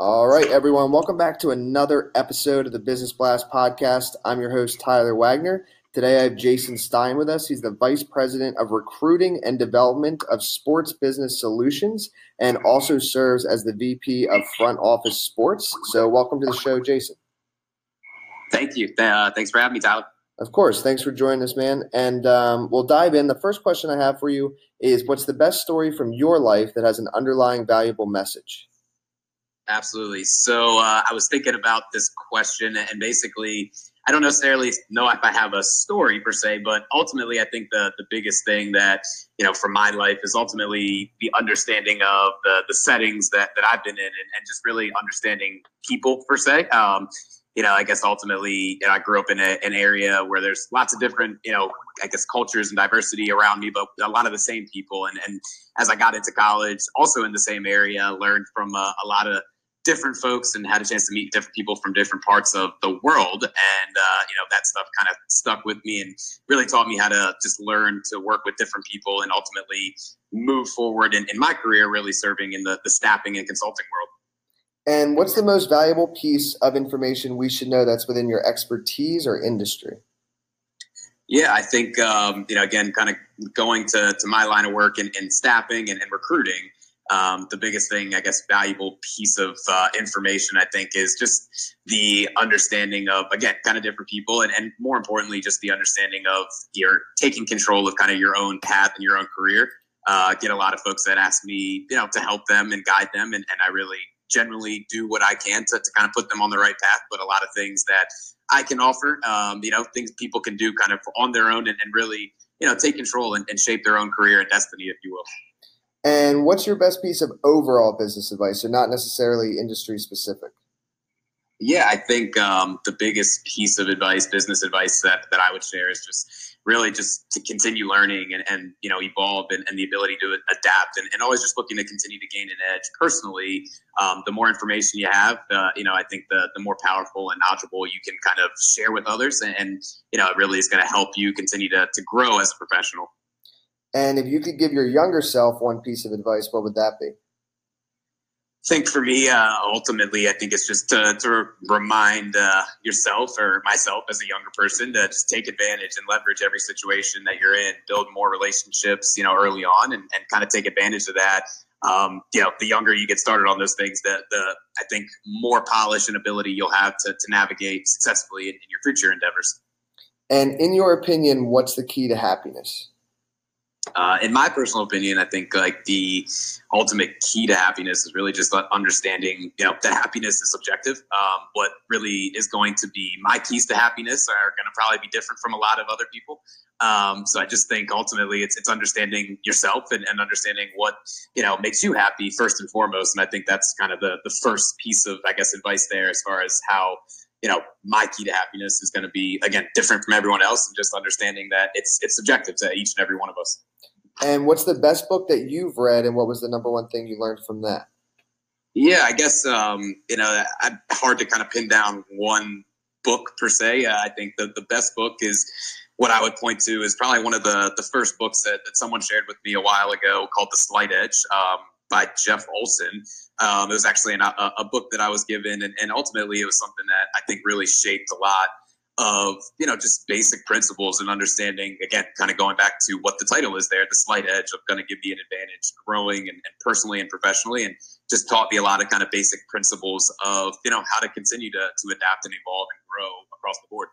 All right, everyone, welcome back to another episode of the Business Blast podcast. I'm your host, Tyler Wagner. Today I have Jason Stein with us. He's the Vice President of Recruiting and Development of Sports Business Solutions and also serves as the VP of Front Office Sports. So, welcome to the show, Jason. Thank you. Uh, thanks for having me, Tyler. Of course. Thanks for joining us, man. And um, we'll dive in. The first question I have for you is What's the best story from your life that has an underlying valuable message? Absolutely. So uh, I was thinking about this question, and basically, I don't necessarily know if I have a story per se, but ultimately, I think the the biggest thing that you know for my life is ultimately the understanding of the the settings that that I've been in, and, and just really understanding people per se. Um, you know, I guess ultimately, you know, I grew up in a, an area where there's lots of different, you know, I guess cultures and diversity around me, but a lot of the same people. And, and as I got into college, also in the same area, learned from a, a lot of different folks and had a chance to meet different people from different parts of the world. And, uh, you know, that stuff kind of stuck with me and really taught me how to just learn to work with different people and ultimately move forward in, in my career, really serving in the, the staffing and consulting world. And what's the most valuable piece of information we should know that's within your expertise or industry? Yeah, I think, um, you know, again, kind of going to, to my line of work in, in staffing and, and recruiting, um, the biggest thing, I guess, valuable piece of uh, information, I think, is just the understanding of, again, kind of different people, and, and more importantly, just the understanding of your taking control of kind of your own path and your own career. Uh, get a lot of folks that ask me, you know, to help them and guide them, and, and I really generally do what I can to, to kind of put them on the right path. But a lot of things that I can offer, um, you know, things people can do kind of on their own and, and really, you know, take control and, and shape their own career and destiny, if you will. And what's your best piece of overall business advice, so not necessarily industry specific? Yeah, I think um, the biggest piece of advice, business advice that, that I would share is just really just to continue learning and, and you know evolve and, and the ability to adapt and, and always just looking to continue to gain an edge personally um, the more information you have uh, you know i think the, the more powerful and knowledgeable you can kind of share with others and, and you know it really is going to help you continue to, to grow as a professional and if you could give your younger self one piece of advice, what would that be? I think for me, uh, ultimately, I think it's just to, to remind uh, yourself or myself as a younger person to just take advantage and leverage every situation that you're in, build more relationships, you know, early on, and, and kind of take advantage of that. Um, you know, the younger you get started on those things, the the I think more polish and ability you'll have to, to navigate successfully in, in your future endeavors. And in your opinion, what's the key to happiness? Uh, in my personal opinion, I think like the ultimate key to happiness is really just understanding, you know, that happiness is subjective. Um, what really is going to be my keys to happiness are going to probably be different from a lot of other people. Um, so I just think ultimately it's it's understanding yourself and, and understanding what you know makes you happy first and foremost. And I think that's kind of the the first piece of I guess advice there as far as how you know my key to happiness is going to be again different from everyone else and just understanding that it's it's subjective to each and every one of us and what's the best book that you've read, and what was the number one thing you learned from that? Yeah, I guess um, you know, I, hard to kind of pin down one book per se. Uh, I think the the best book is what I would point to is probably one of the the first books that, that someone shared with me a while ago called The Slight Edge um, by Jeff Olson. Um, it was actually an, a, a, book that I was given, and, and ultimately it was something that I think really shaped a lot of you know just basic principles and understanding again kind of going back to what the title is there the slight edge of going to give me an advantage growing and, and, personally and professionally and just taught me a lot of kind of basic principles of you know how to continue to, to adapt and evolve and grow across the board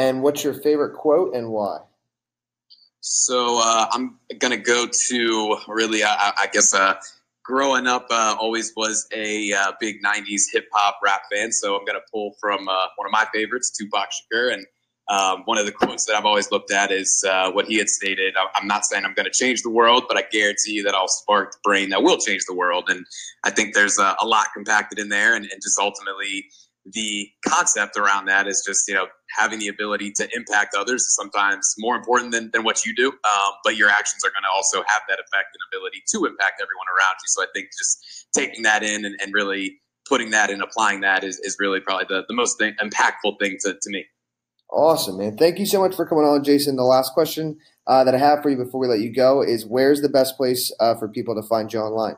and what's your favorite quote and why so uh, i'm to go to really i, I guess uh, growing up, uh, always was a uh, big '90s hip hop rap fan. So I'm gonna pull from uh, one of my favorites, Tupac Shakur, and um, one of the quotes that I've always looked at is uh, what he had stated. I'm not saying I'm to change the world, but I guarantee you that I'll spark the brain that will change the world. And I think there's a, a lot compacted in there, and, and just ultimately the concept around that is just you know having the ability to impact others is sometimes more important than, than what you do. Um, but your actions are going to also have that effect and ability to impact everyone around you. So i think just taking that in and, and really putting that and applying that is, is really probably the, the most thing, impactful thing to, to me. Awesome man. Thank you so much for coming on jason. The last question uh, that i have for you before we let you go is where's the best place uh, for people to find you online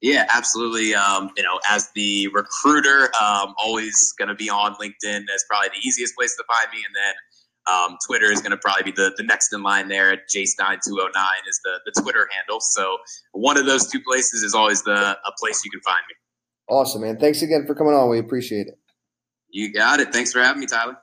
yeah, absolutely. Um, you know, as the recruiter, um, always going to be on LinkedIn as probably the easiest place to find me, and then um, Twitter is going to probably be the, the next in line there. At jstein209 is the, the Twitter handle. So one of those two places is always the a place you can find me. Awesome, man. Thanks again for coming on. We appreciate it. You got it. Thanks for having me, Tyler.